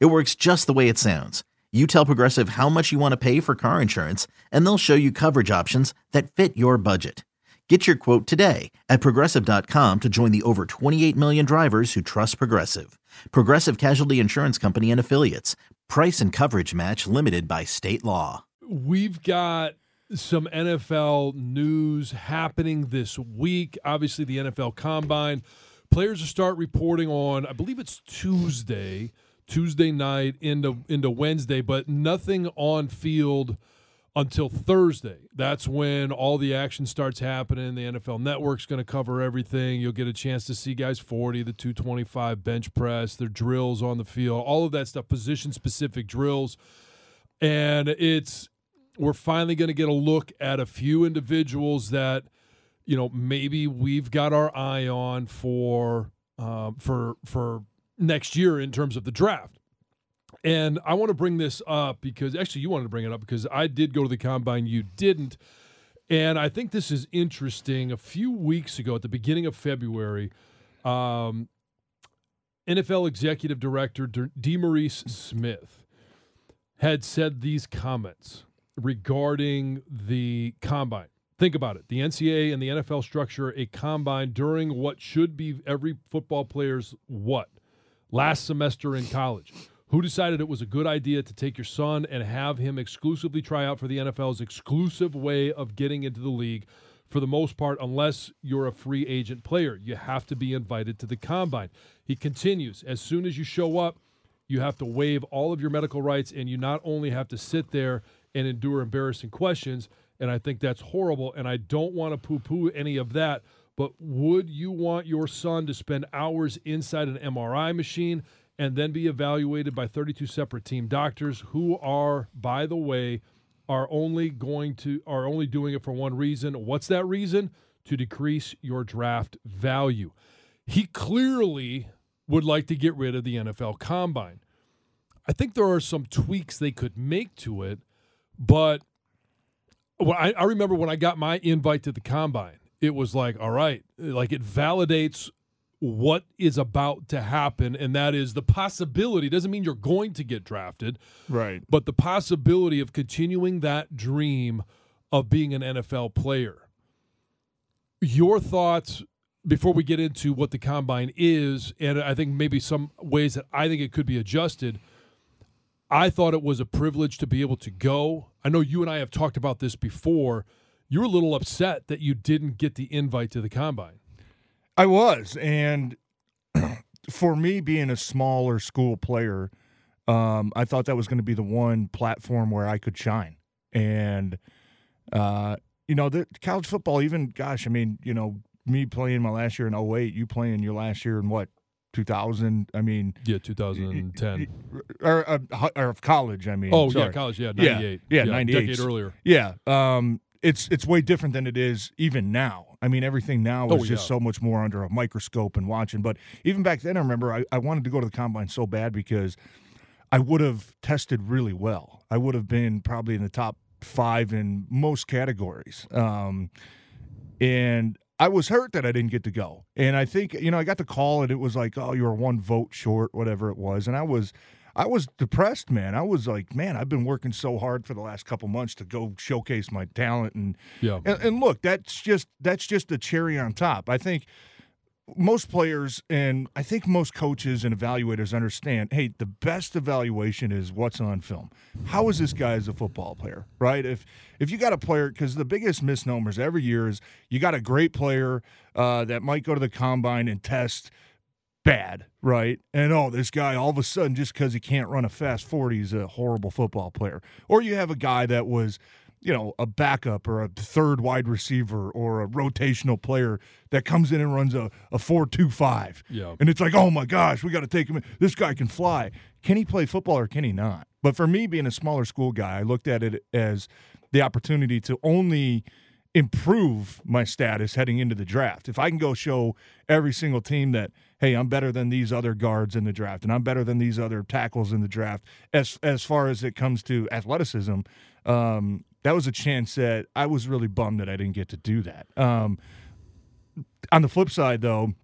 It works just the way it sounds. You tell Progressive how much you want to pay for car insurance, and they'll show you coverage options that fit your budget. Get your quote today at progressive.com to join the over 28 million drivers who trust Progressive. Progressive Casualty Insurance Company and Affiliates. Price and coverage match limited by state law. We've got some NFL news happening this week. Obviously, the NFL Combine. Players will start reporting on, I believe it's Tuesday, Tuesday night into into Wednesday, but nothing on field until Thursday. That's when all the action starts happening. The NFL Network's going to cover everything. You'll get a chance to see guys 40, the 225 bench press, their drills on the field, all of that stuff, position specific drills. And it's we're finally going to get a look at a few individuals that you know maybe we've got our eye on for um, for for next year in terms of the draft. And I want to bring this up because actually you wanted to bring it up because I did go to the combine, you didn't. And I think this is interesting. A few weeks ago, at the beginning of February, um, NFL executive director DeMaurice Smith had said these comments regarding the combine. Think about it. The NCAA and the NFL structure a combine during what should be every football player's what? Last semester in college. Who decided it was a good idea to take your son and have him exclusively try out for the NFL's exclusive way of getting into the league? For the most part, unless you're a free agent player, you have to be invited to the combine. He continues As soon as you show up, you have to waive all of your medical rights, and you not only have to sit there and endure embarrassing questions, and I think that's horrible, and I don't want to poo poo any of that. But would you want your son to spend hours inside an MRI machine and then be evaluated by 32 separate team doctors who are, by the way, are only going to are only doing it for one reason. What's that reason? To decrease your draft value. He clearly would like to get rid of the NFL combine. I think there are some tweaks they could make to it, but I, I remember when I got my invite to the combine, it was like, all right, like it validates what is about to happen, and that is the possibility. Doesn't mean you're going to get drafted, right? But the possibility of continuing that dream of being an NFL player. Your thoughts before we get into what the combine is, and I think maybe some ways that I think it could be adjusted. I thought it was a privilege to be able to go. I know you and I have talked about this before. You're a little upset that you didn't get the invite to the combine. I was, and for me, being a smaller school player, um, I thought that was going to be the one platform where I could shine. And uh, you know, the college football, even gosh, I mean, you know, me playing my last year in 08, you playing your last year in what 2000 i mean yeah 2010 or, or, or college i mean oh sorry. yeah college yeah 98 yeah, yeah, yeah 98 decade earlier yeah um it's it's way different than it is even now. I mean, everything now is oh, just so much more under a microscope and watching. But even back then, I remember I, I wanted to go to the combine so bad because I would have tested really well. I would have been probably in the top five in most categories. Um, and I was hurt that I didn't get to go. And I think, you know, I got the call and it was like, oh, you were one vote short, whatever it was. And I was I was depressed, man. I was like, man, I've been working so hard for the last couple months to go showcase my talent, and yeah. And, and look, that's just that's just the cherry on top. I think most players and I think most coaches and evaluators understand, hey, the best evaluation is what's on film. How is this guy as a football player, right? If if you got a player, because the biggest misnomers every year is you got a great player uh, that might go to the combine and test bad, right? And oh, this guy all of a sudden just because he can't run a fast 40 is a horrible football player. Or you have a guy that was, you know, a backup or a third wide receiver or a rotational player that comes in and runs a, a 4-2-5. Yeah. And it's like, oh my gosh, we got to take him in. This guy can fly. Can he play football or can he not? But for me, being a smaller school guy, I looked at it as the opportunity to only improve my status heading into the draft. If I can go show every single team that hey, I'm better than these other guards in the draft and I'm better than these other tackles in the draft as as far as it comes to athleticism, um, that was a chance that I was really bummed that I didn't get to do that. Um, on the flip side though,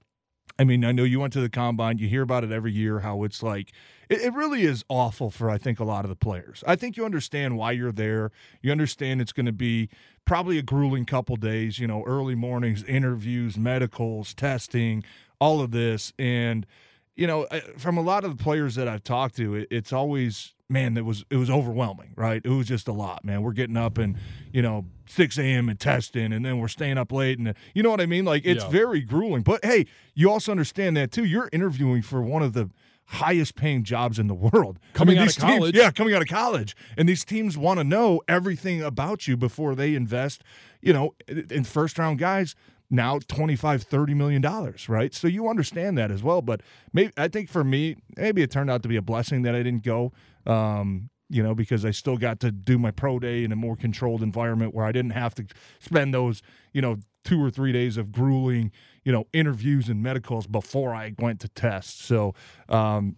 I mean, I know you went to the combine, you hear about it every year how it's like it, it, really is awful for I think a lot of the players. I think you understand why you're there. You understand it's going to be probably a grueling couple days. You know, early mornings, interviews, medicals, testing, all of this, and you know, from a lot of the players that I've talked to, it, it's always man, it was it was overwhelming, right? It was just a lot, man. We're getting up and you know 6 a.m. and testing, and then we're staying up late, and you know what I mean. Like it's yeah. very grueling. But hey, you also understand that too. You're interviewing for one of the highest paying jobs in the world. Coming I mean, out of teams, college. Yeah, coming out of college. And these teams want to know everything about you before they invest, you know, in first round guys now 25 30 million dollars right so you understand that as well but maybe i think for me maybe it turned out to be a blessing that i didn't go um, you know because i still got to do my pro day in a more controlled environment where i didn't have to spend those you know two or three days of grueling you know interviews and medicals before I went to test. So um,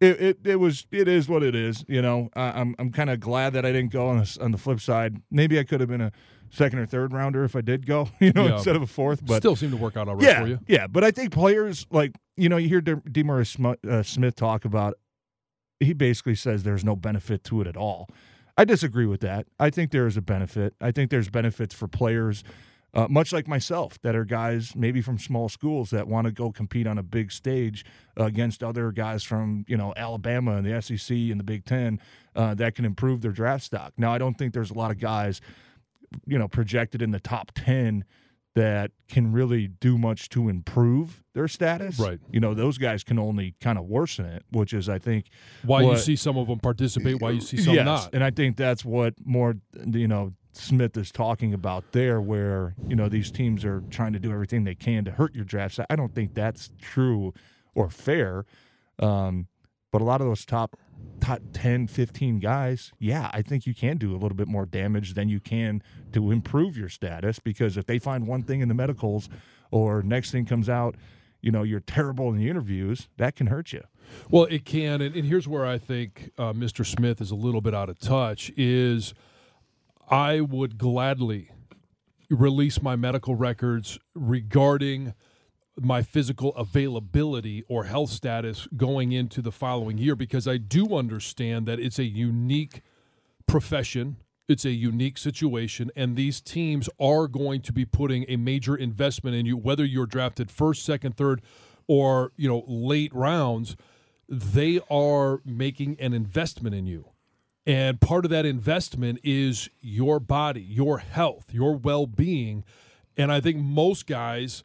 it, it, it was it is what it is. You know, I, I'm I'm kind of glad that I didn't go on the, on the flip side. Maybe I could have been a second or third rounder if I did go. You know, yeah. instead of a fourth. But still seemed to work out all right yeah, for you. Yeah, but I think players like you know you hear De- DeMaurice uh, Smith talk about. He basically says there's no benefit to it at all. I disagree with that. I think there is a benefit. I think there's benefits for players uh, much like myself, that are guys maybe from small schools that want to go compete on a big stage uh, against other guys from you know Alabama and the SEC and the Big Ten uh, that can improve their draft stock. Now, I don't think there's a lot of guys, you know, projected in the top ten that can really do much to improve their status. Right. You know, those guys can only kind of worsen it, which is, I think, why what, you see some of them participate, why you see some yes, not. And I think that's what more, you know, Smith is talking about there, where you know these teams are trying to do everything they can to hurt your draft. I don't think that's true or fair. Um, but a lot of those top top 10, 15 guys, yeah, I think you can do a little bit more damage than you can to improve your status because if they find one thing in the medicals or next thing comes out, you know, you're terrible in the interviews, that can hurt you. Well, it can. And, and here's where I think uh, Mr. Smith is a little bit out of touch is – I would gladly release my medical records regarding my physical availability or health status going into the following year because I do understand that it's a unique profession. It's a unique situation, and these teams are going to be putting a major investment in you, whether you're drafted first, second, third, or you know late rounds. They are making an investment in you. And part of that investment is your body, your health, your well being. And I think most guys.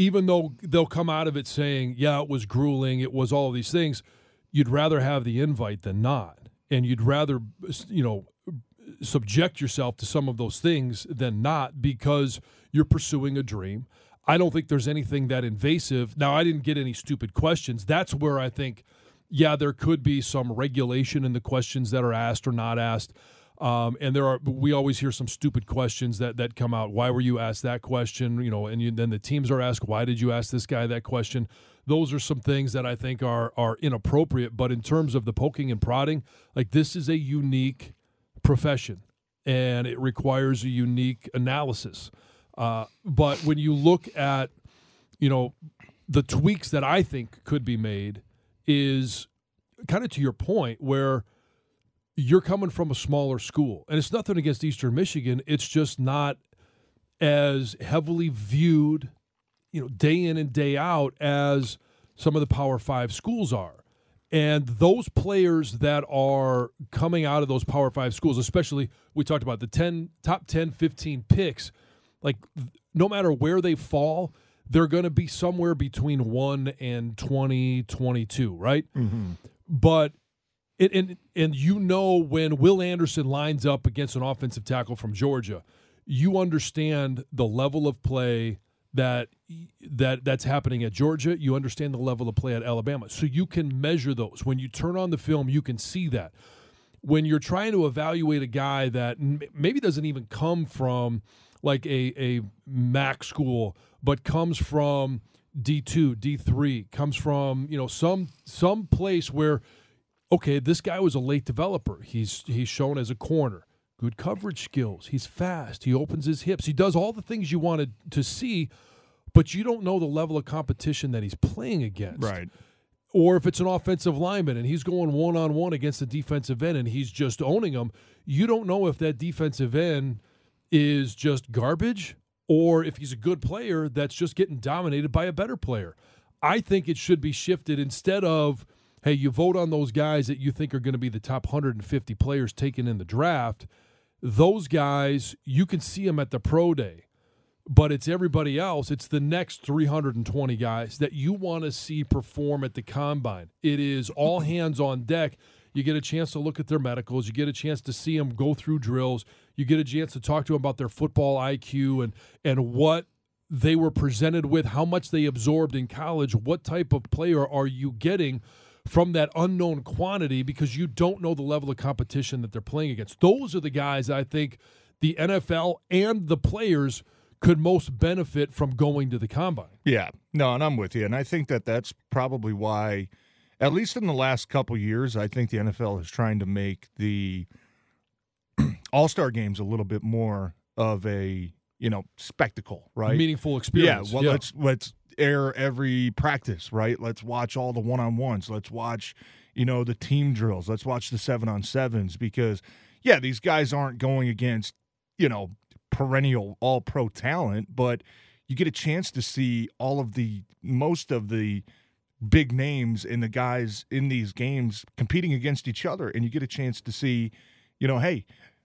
Even though they'll come out of it saying, yeah, it was grueling, it was all these things, you'd rather have the invite than not. And you'd rather, you know, subject yourself to some of those things than not because you're pursuing a dream. I don't think there's anything that invasive. Now, I didn't get any stupid questions. That's where I think, yeah, there could be some regulation in the questions that are asked or not asked. Um, and there are we always hear some stupid questions that that come out. Why were you asked that question? You know, and you, then the teams are asked, why did you ask this guy that question? Those are some things that I think are are inappropriate. But in terms of the poking and prodding, like this is a unique profession and it requires a unique analysis. Uh, but when you look at, you know, the tweaks that I think could be made is kind of to your point where you're coming from a smaller school. And it's nothing against Eastern Michigan. It's just not as heavily viewed, you know, day in and day out as some of the Power Five schools are. And those players that are coming out of those Power Five schools, especially we talked about the 10, top 10, 15 picks, like no matter where they fall, they're going to be somewhere between 1 and 20, 22, right? Mm-hmm. But it, and and you know when Will Anderson lines up against an offensive tackle from Georgia, you understand the level of play that that that's happening at Georgia. You understand the level of play at Alabama, so you can measure those. When you turn on the film, you can see that. When you're trying to evaluate a guy that maybe doesn't even come from like a a MAC school, but comes from D2, D3, comes from, you know, some some place where okay, this guy was a late developer. He's he's shown as a corner, good coverage skills. He's fast. He opens his hips. He does all the things you wanted to see, but you don't know the level of competition that he's playing against. Right. Or if it's an offensive lineman and he's going one on one against a defensive end and he's just owning him, you don't know if that defensive end is just garbage or if he's a good player that's just getting dominated by a better player. I think it should be shifted instead of, hey, you vote on those guys that you think are going to be the top 150 players taken in the draft. Those guys, you can see them at the pro day, but it's everybody else. It's the next 320 guys that you want to see perform at the combine. It is all mm-hmm. hands on deck. You get a chance to look at their medicals. You get a chance to see them go through drills. You get a chance to talk to them about their football IQ and and what they were presented with, how much they absorbed in college. What type of player are you getting from that unknown quantity because you don't know the level of competition that they're playing against? Those are the guys I think the NFL and the players could most benefit from going to the combine. Yeah, no, and I'm with you, and I think that that's probably why, at least in the last couple years, I think the NFL is trying to make the All Star games a little bit more of a you know spectacle, right? Meaningful experience. Yeah, well, let's let's air every practice, right? Let's watch all the one on ones. Let's watch, you know, the team drills. Let's watch the seven on sevens because, yeah, these guys aren't going against, you know, perennial all pro talent, but you get a chance to see all of the most of the big names in the guys in these games competing against each other, and you get a chance to see, you know, hey,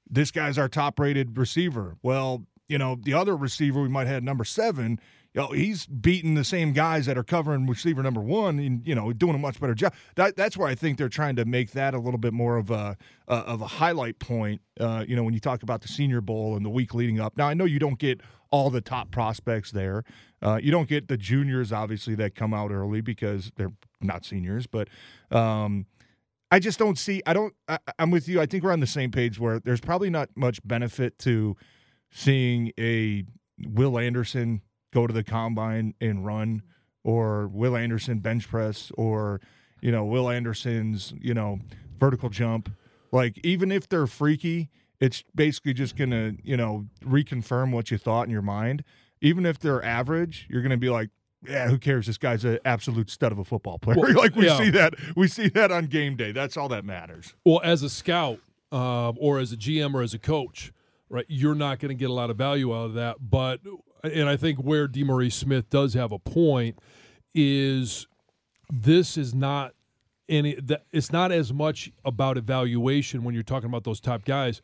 this guy's our top rated receiver. Well, you know, the other receiver we might have number seven, you know, he's beating the same guys that are covering receiver number one, and you know, doing a much better job. That, that's where I think they're trying to make that a little bit more of a uh, of a highlight point. Uh, you know, when you talk about the Senior Bowl and the week leading up. Now, I know you don't get all the top prospects there. Uh, you don't get the juniors, obviously, that come out early because they're not seniors, but. Um, I just don't see. I don't. I, I'm with you. I think we're on the same page where there's probably not much benefit to seeing a Will Anderson go to the combine and run, or Will Anderson bench press, or you know Will Anderson's you know vertical jump. Like even if they're freaky, it's basically just gonna you know reconfirm what you thought in your mind. Even if they're average, you're gonna be like, yeah, who cares? This guy's an absolute stud of a football player. Well, like we yeah. see that, we see that on game day. That's all that matters. Well, as a scout uh, or as a GM or as a coach, right, you're not going to get a lot of value out of that. But, and I think where DeMaurice Smith does have a point is this is not any, it's not as much about evaluation when you're talking about those top guys.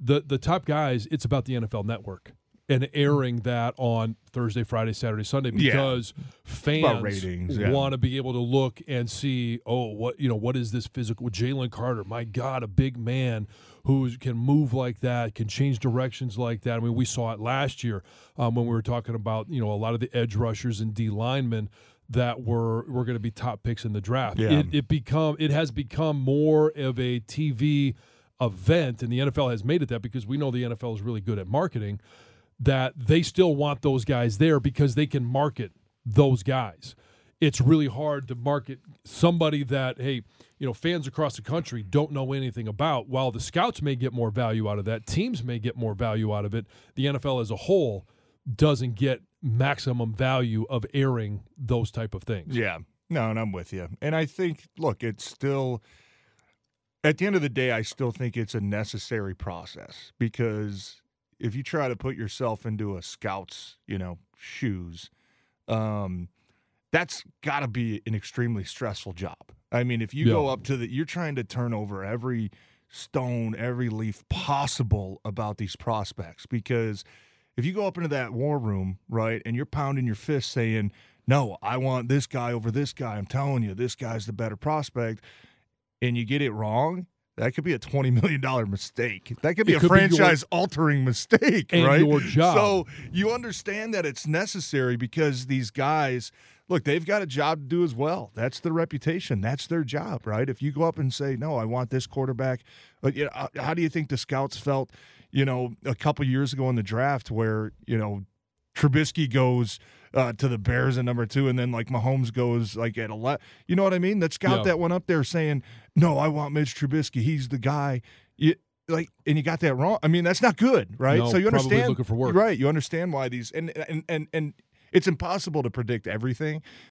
The, the top guys, it's about the NFL network and airing that on Thursday, Friday, Saturday, Sunday because about fans ratings, yeah. want to be able to look and see, oh, what you know, what is this physical? Jalen Carter, my God, a big man who can move like that, can change directions like that. I mean, we saw it last year um, when we were talking about you know a lot of the edge rushers and D linemen that were were going to be top picks in the draft. Yeah. It, it become it has become more of a TV event, and the NFL has made it that because we know the NFL is really good at marketing that they still want those guys there because they can market those guys. It's really hard to market somebody that, hey, you know, fans across the country don't know anything about. While the scouts may get more value out of that, teams may get more value out of it. The NFL as a whole doesn't get maximum value of airing those type of things. Yeah. No, and I'm with you. And I think, look, it's still, at the end of the day, I still think it's a necessary process because if you try to put yourself into a scout's, you know, shoes, um, that's got to be an extremely stressful job. I mean, if you Yeah. go up to the, you're trying to turn over every stone, every leaf possible about these prospects because if you go up into that war room, right, and you're pounding your fist saying, "No, I want this guy over this guy. I'm telling you, this guy's the better prospect," and you get it wrong. That could be a twenty million dollar mistake. That could be It a could be your- franchise altering mistake, And right? your job. So you understand that it's necessary because these guys, look, they've got a job to do as well. That's their reputation. That's their job, right? If you go up and say, "No, I want this quarterback," but you know, uh, how do you think the scouts felt? You know, a couple years ago in the draft, where you know Trubisky goes uh, to the Bears at number two, and then like Mahomes goes like at eleven. You know what I mean? That scout Yeah. that went up there saying, "No, I want Mitch Trubisky. He's the guy." You, like, and you got that wrong. I mean, that's not good, right? No, so you understand, looking for work. right? You understand why these and and and and it's impossible to predict everything,